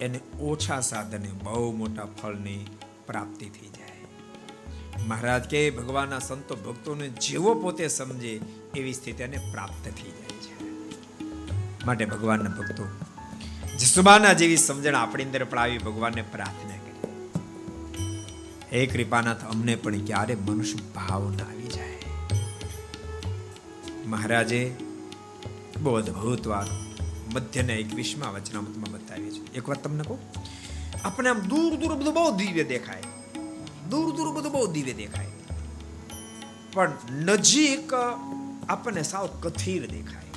B: એને ઓછા સાધને, બહુ મોટા ફળની પ્રાપ્તિ થઈ જાય. મહારાજ કે ભગવાનના સંતો ભક્તોને જેવો પોતે સમજે એવી સ્થિતિ એને પ્રાપ્ત થઈ જાય. માટે ભગવાનના ભક્તો. જસુબાના જેવી સમજણ આપણી અંદર પણ ભગવાનને પ્રાર્થના કરી. હે કૃપાનાથ, અમને પણ ક્યારે મનુષ્ય ભાવ ના આવી જાય. મહારાજે બહુ અદભુત વાત મધ્યના એકવીસમાં વચનામતમાં બતાવી છે. એક વાત તમને કહું? આપણે આમ દૂર દૂર બધું બહુ દિવ્ય દેખાય. દૂર દૂર બધું બહુ દિવ્ય દેખાય. પણ નજીક આપણને સાવ કથિર દેખાય.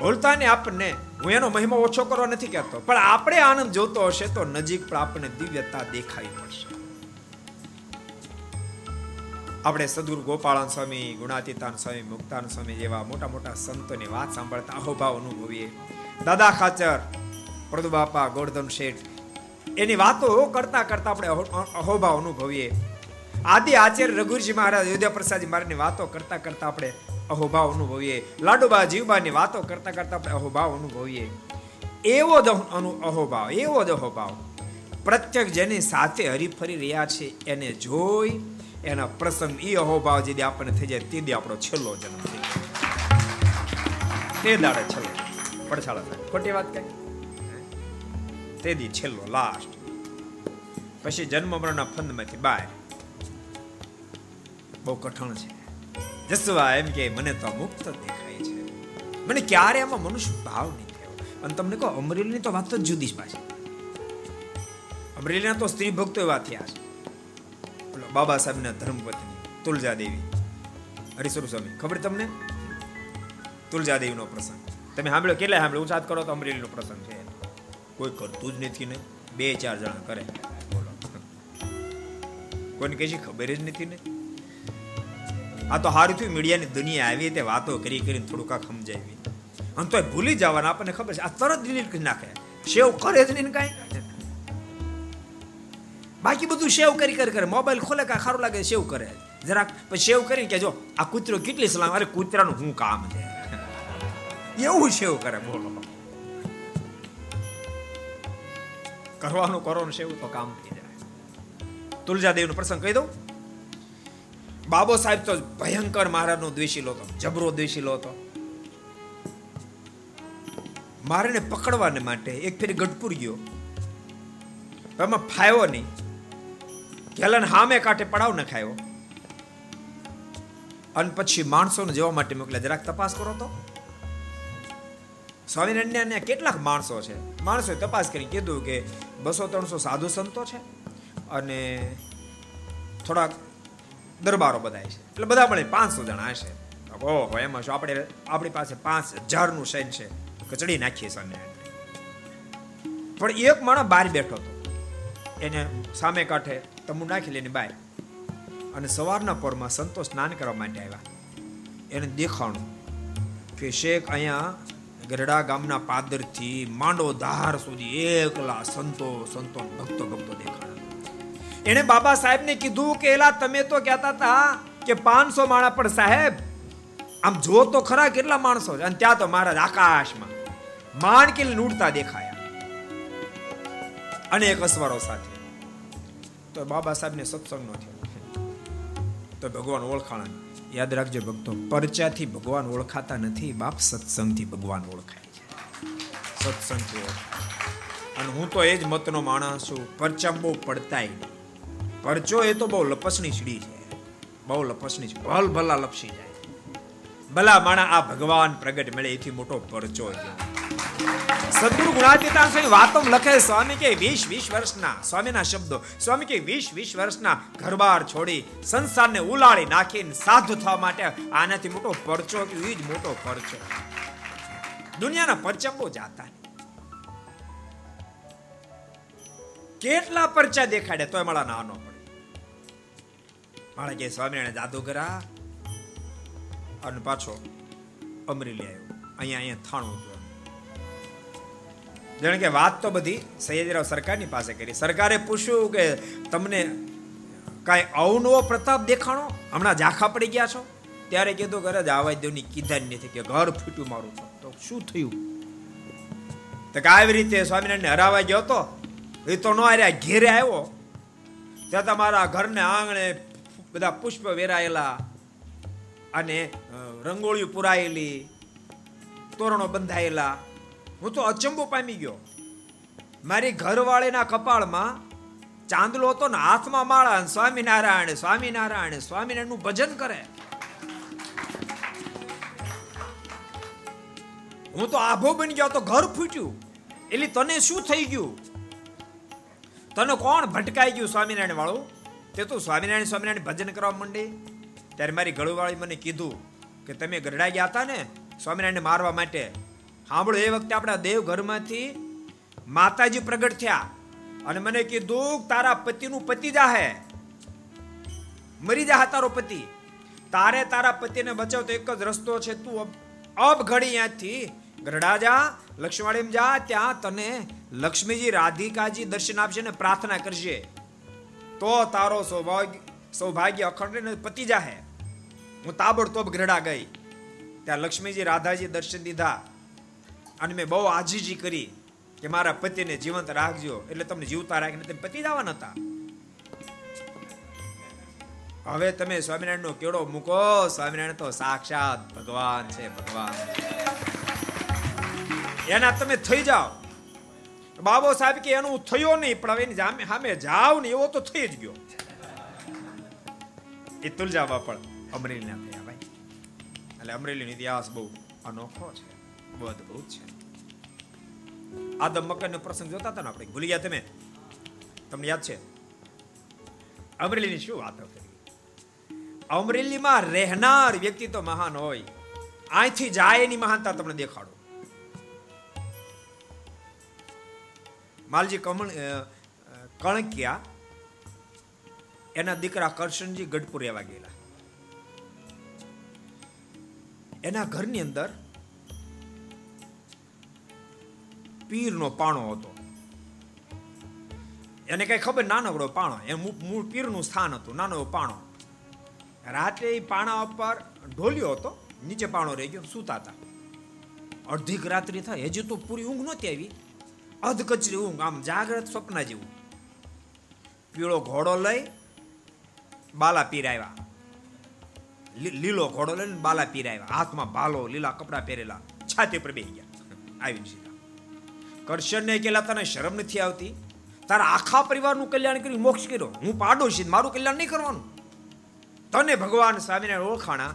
B: બોલતા ને આપને હું એનો મહિમા ઓછો કરવા નથી કહેતો, પણ આપણે આનંદ જોતો હશે તો નજીક પણ આપણને દિવ્યતા દેખાવી પડશે આપણે સદગુરુ ગોપાળન સ્વામી, ગુણાતીતાન સ્વામી, મુક્તાન સ્વામી જેવા મોટા મોટા સંતોની વાત સાંભળતા અહોભાવ અનુભવીએ. દાદા ખાચર પ્રદુ બાપા ગોરધન શેઠ, એની વાતો કરતા કરતા આપણે અહોભાવ અનુભવીએ. આદિ આચાર્ય રઘુજી મહારાજ યોધ્યા પ્રસાદજી મહારાજની વાતો કરતા કરતા આપણે અહોભાવ અનુભવીએ. લાડુબા જીવબાની વાતો કરતા કરતા આપણે અહોભાવ અનુભવીએ. એવો જ અહોભાવ એવો જ અહોભાવ. પ્રત્યેક જેની સાથે હરીફરી રહ્યા છે એને જોઈ એના પ્રસંગ એ અહોભાવ જે આપણને થઈ જાય તે આપણો છેલ્લો જન્મ થઈ તે દાડે છેલ્લો. પડછાળા થાય ખોટી વાત કઈ તે દી છેલ્લો લાસ્ટ પછી જન્મ મરણના ફંદમાંથી બહાર. બહુ કઠણ છે. જસવા એમ કે મને તો મુક્ત દેખાય છે. મને ક્યારે આમાં મનુષ્ય ભાવ નહીં થયો. અને તમને કહો, અમરેલીની તો વાત તો જુદી જ પાછી. અમરેલીના તો સ્ત્રી ભક્તો એવા થયા છે. બાબા સાહેબના ધર્મપત્ની તુલજા દેવી હરિસ્વર સ્વામી, ખબર તમને? તુલજા દેવીનો પ્રસંગ. તમે સાંભળો કેટલા સાંભળ્યો? ઉછાદ કરો તો અમરેલીનો પ્રસંગ છે. કોઈ કરતું જ નથી ને. બે ચાર જણા કરે. બોલો. કોઈને કશી ખબર જ નથી ને? આ તો સારું થયું, મીડિયાની દુનિયા આવી તે વાતો કરી કરીને થોડુંક આ સમજાવી. આમ તો ભૂલી જવાના, આપણને ખબર છે, આ તરત ડિલીટ કરી નાખે. સેવ કરે જ નહીં કાંઈ. બાકી બધું સેવ કરી કરી કરે મોબાઈલ ખોલે કાંઈ સારું લાગે સેવ કરે. જરાક પછી સેવ કરીને કે જો, આ કૂતરો કેટલી સલામ, અરે કૂતરાનું શું કામ છે? એવું સેવ કરે, બોલો. કરવાનું કરો સેવ તો કામ થઈ જાય. તુલજાદેવનો પ્રસંગ કહી દઉં. બાબો સાહેબ તો ભયંકર મહારાજનો દ્વેષીલો હતો, જબરો દ્વેષીલો હતો. મારે પકડવાને માટે એક ફેરી ગઢપુર ગયો. એમાં ફાયો નહીં. કેલન હામે કાંઠે પડાવ ન ખાયો અને પછી માણસોને જવા માટે મોકલ્યા. જરાક તપાસ કરો તો. સ્વામિનારાયણ કેટલાક માણસો છે. માણસોએ તપાસ કરી, કીધું કે બસો ત્રણસો સાધુ સંતો છે અને થોડાક દરબારો બધા છે. એટલે બધા પણ પાંચસો જણા હશે. ઓહો, એમાં શું આપણે, આપણી પાસે પાંચ હજારનું સૈન છે. કચડી નાખીએ સામે પણ એક માણસ બહાર બેઠો હતો. એને સામે કાંઠે તમુ નાખી લઈને બહાર અને સવારના પોરમાં સંતો સ્નાન કરવા માટે આવ્યા. એને દેખાણું. કે શેખ અહીંયા ગરડા ગામના પાદરથી માંડો ધાર સુધી એકલા સંતો સંતો, ભક્તો ભક્તો દેખાણા. એને બાબા સાહેબને કીધું કે, એલા, તમે તો કહેતા હતા કે પાંચસો માણા પણ સાહેબ, આમ જો તો ખરા કેટલા માણસો છે. અને ત્યાં તો મહારાજ આકાશમાં માણકીલ લૂંટતા દેખાયા. અનેક અસવારો સાથે, તો બાબા સાહેબને સત્સંગ નો થયો. તો ભગવાન ઓળખાણ. યાદ રાખજો ભક્તો, પરચાથી ભગવાન ઓળખાતા નથી, બાપ સત્સંગથી ભગવાન ઓળખાય છે. સત્સંગથી ઓળખાય. અને હું તો એ જ મતનો માણસ છું પરચા બહુ પડતાય નહીં. પરચો એ તો બહુ લપસણી સીડી છે. બહુ લપસણી છે. ભલ ભલા લપસી જાય. ભલા માણા આ ભગવાન પ્રગટ મળે, એથી મોટો પરચો સદગુરુ ગુણાતીતા સ્વામી વાતમ લખે, સ્વામી કે વીસ વીસ વર્ષના, સ્વામીના શબ્દો, સ્વામી કે વીસ વીસ વર્ષના ઘરબાર છોડી સંસારને ઉલાળી નાખીને સાધુ થવા માટે આનાથી મોટો પરચો કે એ જ મોટો પરચો દુનિયાના પરચા બહુ જાતા કેટલા પરચા દેખાડે તોય મારા નાનો. મારે કે સ્વામિનારાયણ જાદુ કરા અને પાછો અમરેલી આવ્યો. અહીંયા અહીંયા થાણું હતું જાણે કે વાત તો બધી સૈયદરાવ સરકારની પાસે કરી. સરકારે પૂછ્યું કે તમને કાંઈ અવનવો પ્રતાપ દેખાણો? હમણાં ઝાખા પડી ગયા છો? ત્યારે કીધું કરે જ આવા દેવની કીધા નથી કે ઘર ફૂટ્યું મારું તો શું થયું? તો કે આવી રીતે સ્વામિનારાયણને હરાવા ગયો હતો એ તો ન હાર્યા, ઘેરે આવ્યો. ત્યાં તમારા ઘરને આંગણે બધા પુષ્પ વેરાયેલા અને રંગોળીઓ પુરાયેલી, તોરણો બંધાયેલા. હું તો અચંબો પામી ગયો. મારી ઘરવાળીના કપાળમાં ચાંદલો હતો ને, હાથમાં માળા સ્વામિનારાયણ સ્વામિનારાયણ, સ્વામિનારાયણનું ભજન કરે. હું તો આભો બની ગયો, તો ઘર ફૂટ્યું. એટલે તને શું થઈ ગયું? તને કોણ ભટકાઈ ગયું સ્વામિનારાયણ વાળું તે તું સ્વામિનારાયણ સ્વામિનારાયણ ભજન કરવા માંડી. ત્યારે મારી ગળુવાળી મને કીધું કે તમે ગરડા ગયા હતા ને સ્વામિનારાયણ મારવા માટે. સાંભળો એ વખતે આપણા દેવ ઘરમાંથી માતાજી પ્રગટ થયા અને મને કીધું, તારા પતિનું પતિ જાહે. મરી જા તારો પતિ. તારે તારા પતિને બચાવતો એક જ રસ્તો છે. તું અબ ઘડી અહીંયાથી ગરડા જા લક્ષ્મણીમ જા, ત્યાં તને લક્ષ્મીજી રાધિકાજી દર્શન આપશે ને પ્રાર્થના કરશે. તો તારો સૌભાગ્ય સૌભાગ્ય અખંડ પતિ જાહે. હું તાબડતોબ ગરડા ગઈ. ત્યાં લક્ષ્મીજી રાધાજી દર્શન દીધા. અને મેં બહુ આજીજી કરી કે મારા પતિને જીવંત રાખજો. એટલે તમને જીવતા રાખીને તમે પતિ જવાના હતા. હવે તમે સ્વામિનારાયણ નો કેળો મૂકો. સ્વામિનારાયણ તો સાક્ષાત ભગવાન છે, ભગવાન. એના તમે થઈ જાઓ. બાબો સાહેબ કે એનું થયો નહીં, પણ હવે એની સામે જાવ ને એવો તો થઈ જ ગયો. એ તુલજા બાપડ અમરેલી ના થયા ભાઈ. એટલે અમરેલીનો ઇતિહાસ બહુ અનોખો છે. બહુ અદભુત છે. આદમ મકરનો પ્રસંગ જોતા હતા ને આપણે. ભૂલી ગયા તમે? તમને યાદ છે? અમરેલીની શું વાત કરી? અમરેલીમાં રહેનાર વ્યક્તિ તો મહાન હોય. અહીંથી જાય એની મહાનતા તમને દેખાડો. માલજી કમણ કણકિયા. એના દીકરા કરશનજી ગઢપુર એવા ગયેલા. એના ઘરની અંદર પીરનો પાણો હતો. એને કઈ ખબર, નાનકડો પાણો. એ મૂળ પીરનું સ્થાન હતું નાનો પાણો. રાત્રે એ પાણા ઉપર ઢોલ્યો હતો, નીચે પાણો રહી ગયો, સૂતા હતા. અડધીક રાત્રિ થાય, હજી તો પૂરી ઊંઘ નહોતી આવી. અધ કચરી ઊંઘ આમ જાગ્રત સ્વપ્ન જેવું. પીળો ઘોડો લઈ બાલા પીરાવ્યા લીલો ઘોડો લઈને બાલા પીરાવ્યા હાથમાં ભાલો, લીલા કપડા પહેરેલા. છાતી પર બેસી ગયા. આવી સીધા. કરશનને કેલા તને શરમ નથી આવતી? તારા આખા પરિવારનું કલ્યાણ કર્યું, મોક્ષ કર્યો. હું પાડોશી મારું કલ્યાણ નહીં કરવાનું. તને ભગવાન સ્વામિનારાયણ ઓળખાણા?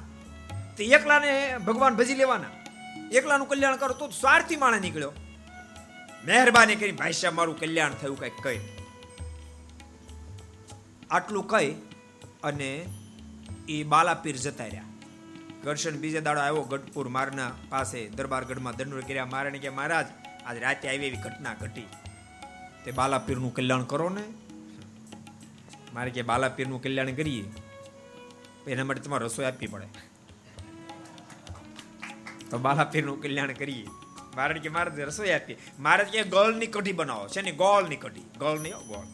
B: તે એકલાને ભગવાન ભજી લેવાના. એકલાનું કલ્યાણ કરો તો સ્વાર્થી માણસ નીકળ્યો. મહેરબાની કરી ભાઈ મારું કલ્યાણ થયું કંઈક કહી. આટલું કહી અને એ બાલાપીર જતા રહ્યા. ઘર્ષણ બીજે દાડો આવ્યો, ગઢપુર મારના પાસે, દરબારગઢમાં દંડ કર્યા. મારાને કે, મહારાજ, આજ રાતે આવી એવી ઘટના ઘટી. તે બાલાપીરનું કલ્યાણ કરો ને. મારે કે, બાલાપીરનું કલ્યાણ કરીએ. એના માટે તમારે રસોઈ આપવી પડે. તો બાલાપીરનું કલ્યાણ કરીએ. મારે કે મારે રસોઈ આપી મારે કે ગોળની કઢી બનાવો. છે ને, ગોળની કઢી. ગોળ નહીં ગોળ.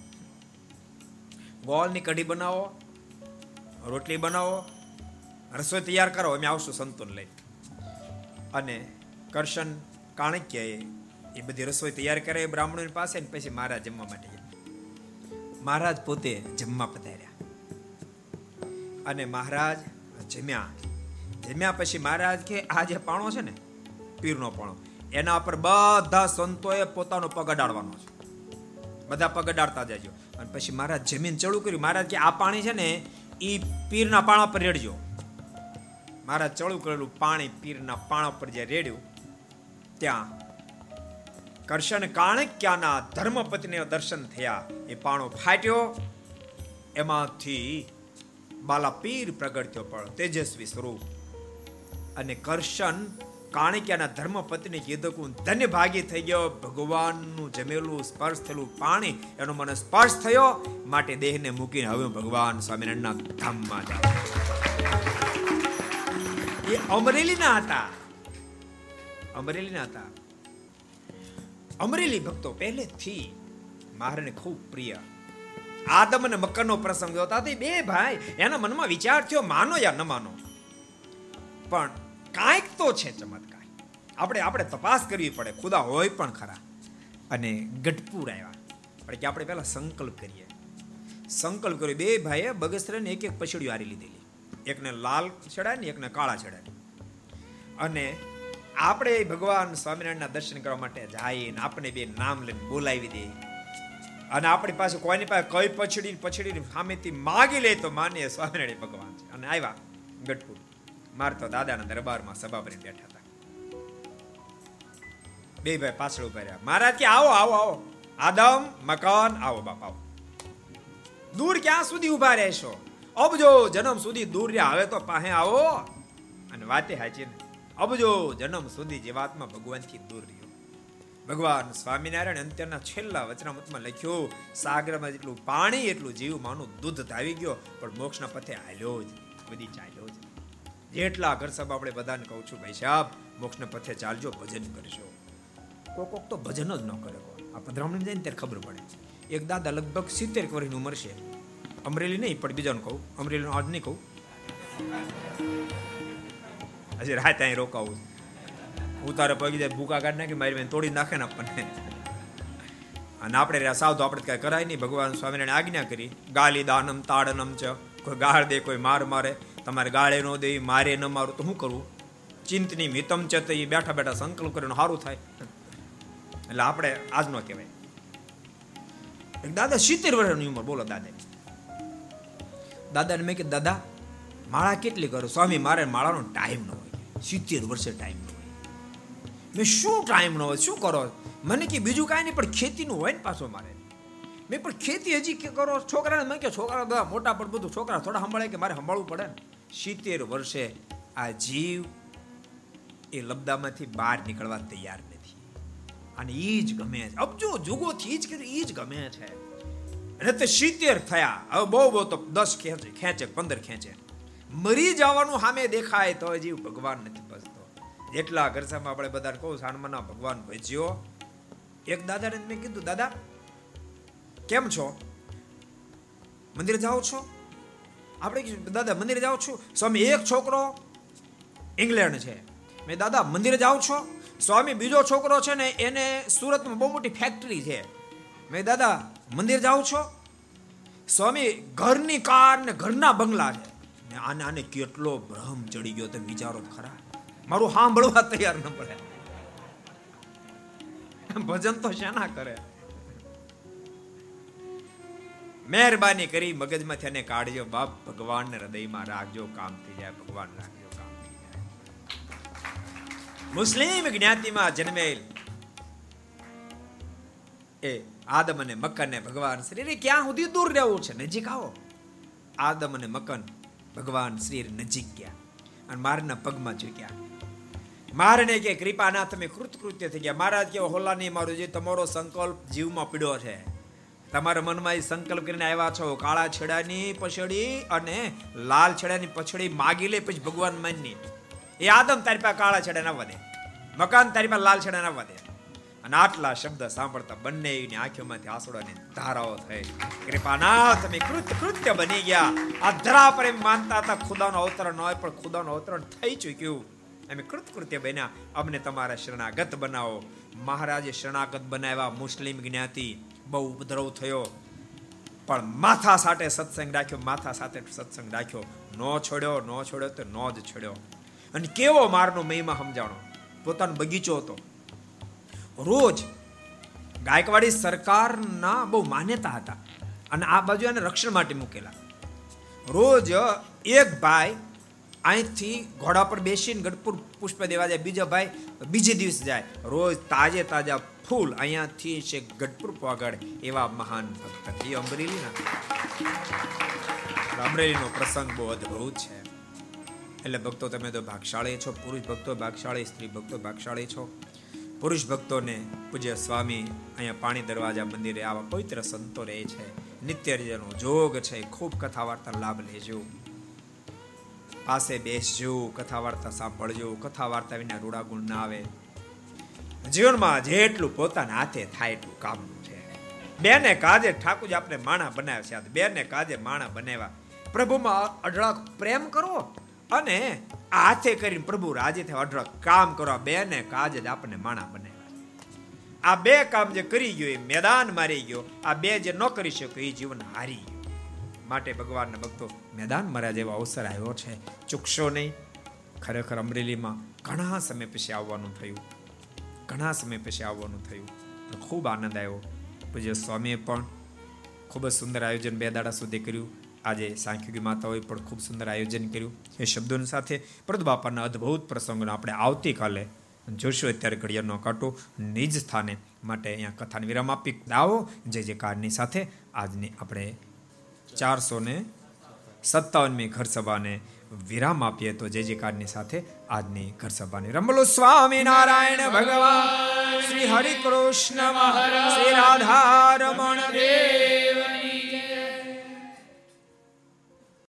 B: ગોળની કઢી બનાવો, રોટલી બનાવો, રસોઈ તૈયાર કરો. અમે આવશું સંતોન લઈ અને કરશન કાણક્યએ એ બધી રસોઈ તૈયાર કરે બ્રાહ્મણોની પાસે ને પછી મહારાજ જમવા માટે મહારાજ પોતે જમવા પધાર્યા. અને મહારાજ જમ્યા. જમ્યા પછી મહારાજ કે, આ જે પાણો છે ને, પીરનો પાણો એના પર બધા સંતોએ પોતાનો પગ અડાડવાનો છે. બધા પગ અડાડતા જજો. અને પછી મહારાજ જમીન ચડું કર્યું. મહારાજ કે, આ પાણી છે ને એ પીરના પાણા પર રેડજો. મહારાજ ચડું કરેલું પાણી પીરના પાણા પર જે રેડ્યું, ત્યાં કરશન કાણક્યાના ધર્મપતિને દર્શન થયા. એ પાણો ફાટ્યો. એમાંથી બાલા પીર પ્રગટ થયો પણ તેજસ્વી સ્વરૂપ. અને કરશન કાણિક્યાના ધર્મપત્ની કીધું કે હું ધન્ય ભાગી થઈ ગયો. ભગવાનનું જમેલું, સ્પર્શ થયેલું પાણી, એનો મને સ્પર્શ થયો. માટે દેહને મૂકીને હવે ભગવાન સ્વામિનારાયણના ધામમાં જાઉં એ અમરેલીના હતા. અમરેલીના હતા. અમરેલી ભક્તો પહેલેથી મહારાજને ખૂબ પ્રિય. આદમ અને મકરનો પ્રસંગ જોતા બે ભાઈ એના મનમાં વિચાર થયો, માનો યા ન માનો. પણ કાંઈક તો છે ચમત્કાર. આપણે આપણે તપાસ કરવી પડે. ખુદા હોય પણ ખરા. અને ગઢપુર આવ્યા. પણ કે આપણે પહેલાં સંકલ્પ કરીએ. સંકલ્પ કર્યો. બે ભાઈએ બગસરાને એક એક પછડીઓ હારી લીધેલી. એકને લાલ ચડાય ને એકને કાળા ચડાય અને આપણે ભગવાન સ્વામિનારાયણના દર્શન કરવા માટે જાય ને આપણે બે નામ લઈને બોલાવી દે અને આપણી પાસે કોઈની પાસે કઈ પછડી પછડી સામેથી માગી લે તો માનીએ સ્વામિનારાયણ ભગવાન છે. અને આવ્યા ગઢપુર. માર તો દાદાના દરબારમાં સભા ભરીને બેઠા હતા. બે ભાઈ પાછળ ઊભા રહ્યા. મહારાજ કે, આવો આવો આવો. આદમ, મકાન, આવો બાપ, આવો. દૂર ક્યાં સુધી ઊભા રહેશો? અબજો, જન્મ સુધી દૂર રહ્યા. હવે તો પાસે આવો. અને વાતે હાચી અબજો, જન્મ સુધી જીવાત્મા ભગવાનથી દૂર રહ્યો. ભગવાન સ્વામિનારાયણ અંત્યના છેલ્લા વચનામૃતમાં લખ્યું, સાગરમાં જેટલું પાણી, એટલું જીવ માનું દૂધ ધાવી ગયો, પણ મોક્ષના પથે હાલ્યો જ બધી ચાલ્યો. જેટલા ઘર સભા આપણે બધાને કહું છું, ભાઈ સાહેબ, મોક્ષના પથે ચાલજો, ભજન કરજો. કોક કોક તો ભજન જ ન કરે આ પધરામણી જાય ને ત્યારે ખબર પડે એક દાદા લગભગ સિત્તેર વર્ષની ઉંમર છે અમરેલી નહીં, પણ બીજાનું કહું. અમરેલીનું આજ નહીં કહું. હજી રાત અહીં રોકાવું હું તારે પગી જાય ભૂકા કાઢ નાખી, મારી બેન તોડી નાખે ને આપણને. અને આપણે રહ્યા સાવ તો આપણે કાંઈ કરાય નહીં. ભગવાન સ્વામિનારાયણ આજ્ઞા કરી. ગાલી દાનમ તાડનમ છે કોઈ ગાળ દે, કોઈ માર મારે. તમારે ગાળે ન દે, મારે ન મારું. તો શું કરવું ચિંતની મિતમ ચેત એ બેઠા બેઠા સંકલ્પ કરીને સારું થાય. એટલે આપણે આજનો કહેવાય. દાદા સિત્તેર વર્ષની ઉંમર, બોલો દાદા. દાદાને મેં કે દાદા, માળા કેટલી કરો? સ્વામી, મારે માળાનો ટાઈમ ન હોય. સિત્તેર વર્ષે ટાઈમ ન હોય. મેં શું ટાઈમ ન હોય? શું કરો? મને કે બીજું કાંઈ નહીં, પણ ખેતીનું હોય ને પાછો મારે મેં પણ ખેતી હજી કરો? છોકરાને મેં કે છોકરા બધા મોટા પણ બધું છોકરા થોડા સંભાળે કે મારે સંભાળવું પડે ને? સિત્તેર વર્ષે આ જીવ એ લબદામાંથી બહાર નીકળવા તૈયાર નથી. અને એ જ ગમે છે. અબજો જુગોથી જ કર્યું એ જ ગમે છે. અને તે સિત્તેર થયા. હવે બહુ બહુ તો દસ ખેંચે ખેંચે પંદર ખેંચે. મરી જવાનું સામે દેખાય તો જીવ ભગવાન નથી ભજતો. એટલા ઘરસામાં આપણે બધા કહું સાણમાના ભગવાન ભજ્યો. એક દાદાને મેં કીધું, દાદા, કેમ છો? મંદિર જાઓ છો? આપણે દાદા, મંદિરે જાઓ છું? સ્વામી, એક છોકરો ઇંગ્લેન્ડ છે. મેં, દાદા, મંદિરે જાઓ છો? સ્વામી, બીજો છોકરો છે ને, એને સુરતમાં બહુ મોટી ફેક્ટરી છે. મેં, દાદા, મંદિર જાઓ છો? સ્વામી, ઘરની કાર ને ઘરના બંગલા છે. ને આને આને કેટલો ભ્રમ ચડી ગયો, તમે વિચારો ખરા. મારું સાંભળવા તૈયાર ન પડે. ભજન તો શેના કરે? મહેરબાની કરી મગજમાંથી એને કાઢજો. બાપ, ભગવાનને હૃદયમાં રાખજો, કામ થઈ જાય. ભગવાન રાખજો, કામ થઈ જાય. મુસ્લિમ જ્ઞાતિમાં જન્મેલ એ આદમ અને મકન ને ભગવાન શ્રી ક્યાં સુધી દૂર રહેવું છે? નજીક આવો. આદમ અને મકન ભગવાન શ્રી નજીક ગયા. અને મારના પગમાં ઝૂક્યા મારને કે કૃપાના તમે કૃતકૃત્ય થઈ ગયા. મહારાજ કે નહીં મારું જે તમારો સંકલ્પ જીવમાં પીડ્યો છે તમારા મનમાં એ સંકલ્પ કરીને આવ્યા છો, કાળા છેડાની પછડી અને લાલ છેડાની પછડી માગી લે, પછી ભગવાન માનની એ આદમ તારી પાસે કાળા છેડા ના વધે, મકાન તારી પાસે લાલ છેડા ના વધે. અને આટલા શબ્દ સાંભળતા બંને આંખોમાંથી આંસુડાની ધારાઓ થઈ. કૃપાનાથ, તમે કૃત્ય કૃત્ય બની ગયા. આ ધરા પર એમ માનતા હતા, ખુદાનો અવતરણ હોય, પણ ખુદાનો અવતરણ થઈ ચૂક્યું. અમે કૃતકૃત્ય બન્યા. અમને તમારા શરણાગત બનાવો. મહારાજે શરણાગત બનાવ્યા, મુસ્લિમ જ્ઞાતિ. બહુ ઉપદ્રવ થયો. પણ માથા સાથે સત્સંગ રાખ્યો, માથા સાથે સત્સંગ રાખ્યો. નો છોડ્યો નો છોડ્યો તો નો જ છોડ્યો. અને કેવો મારનો મહિમા સમજાણો? પોતાનો બગીચો હતો. રોજ ગાયકવાડી સરકારના બહુ માન્યતા હતા અને આ બાજુ એને રક્ષણ માટે મૂકેલા. રોજ એક ભાઈ અહીંથી ઘોડા પર બેસીને ગઢપુર પુષ્પ દેવા જાય, બીજો ભાઈ બીજે દિવસ જાય. રોજ તાજે તાજા ફૂલ અહીંયાથી છે ગઢપુર પાગળ એવા મહાન ભક્ત એ અમરેલીના અમરેલીનો પ્રસંગ બહુ અદ્ભુત છે. એટલે ભક્તો તમે તો ભાગશાળી છો, પુરુષ ભક્તો ભાગશાળી, સ્ત્રી ભક્તો ભાગશાળી છો. પુરુષ ભક્તોને પૂજ્ય સ્વામી અહીંયા પાણી દરવાજા મંદિરે આવા પવિત્ર સંતો રહે છે. નિત્ય જેનો જોગ છે, ખૂબ કથા વાર્તા લાભ લેજો. પાસે બેસજો કથા વાર્તા સાંભળજો કથા વાર્તા વિના રૂડા ગુણ ના આવે. જીવનમાં જેટલું પોતાના હાથે થાય એટલું કામનું છે. બેને કાજે ઠાકુરજી આપણે માણા બનાવ્યા છે. બેને કાજે માણા બનાવ્યા. પ્રભુમાં અઢળક પ્રેમ કરો અને આ હાથે કરીને પ્રભુ રાજી થયા અઢળક કામ કરો બેને કાજે જ આપણને માણા બનાવ્યા આ બે કામ જે કરી ગયો એ મેદાન મારી ગયો. આ બે જે ન કરી શક્યો એ જીવન હારી ગયો. માટે ભગવાનના ભક્તો, મેદાન મારા જેવો અવસર આવ્યો છે. ચૂકશો નહીં. ખરેખર અમરેલીમાં ઘણા સમય પછી આવવાનું થયું. ઘણા સમય પછી આવવાનું થયું. ખૂબ આનંદ આવ્યો. પૂજ્ય સ્વામીએ પણ ખૂબ જ સુંદર આયોજન બે દાડા સુધી કર્યું. આજે સાંખ્યગી માતાઓએ પણ ખૂબ સુંદર આયોજન કર્યું. એ શબ્દોની સાથે પ્રદ બાપાના અદ્ભુત પ્રસંગોનો આપણે આવતીકાલે જોશું. અત્યારે ઘડિયાળનો કાંટો નિજ સ્થાને માટે અહીંયા કથાને વિરામ આપી. દાવો જે જે કારની સાથે આજની આપણે ચારસો ને સત્તાવનમી ઘર સભાને વિરામ આપીએ તો જે જે સાથે આજની ઘર સભાની રમલો સ્વામી નારાયણ ભગવાન, શ્રી હરિ કૃષ્ણ મહારાજ, શ્રી રાધા રમણ દેવ.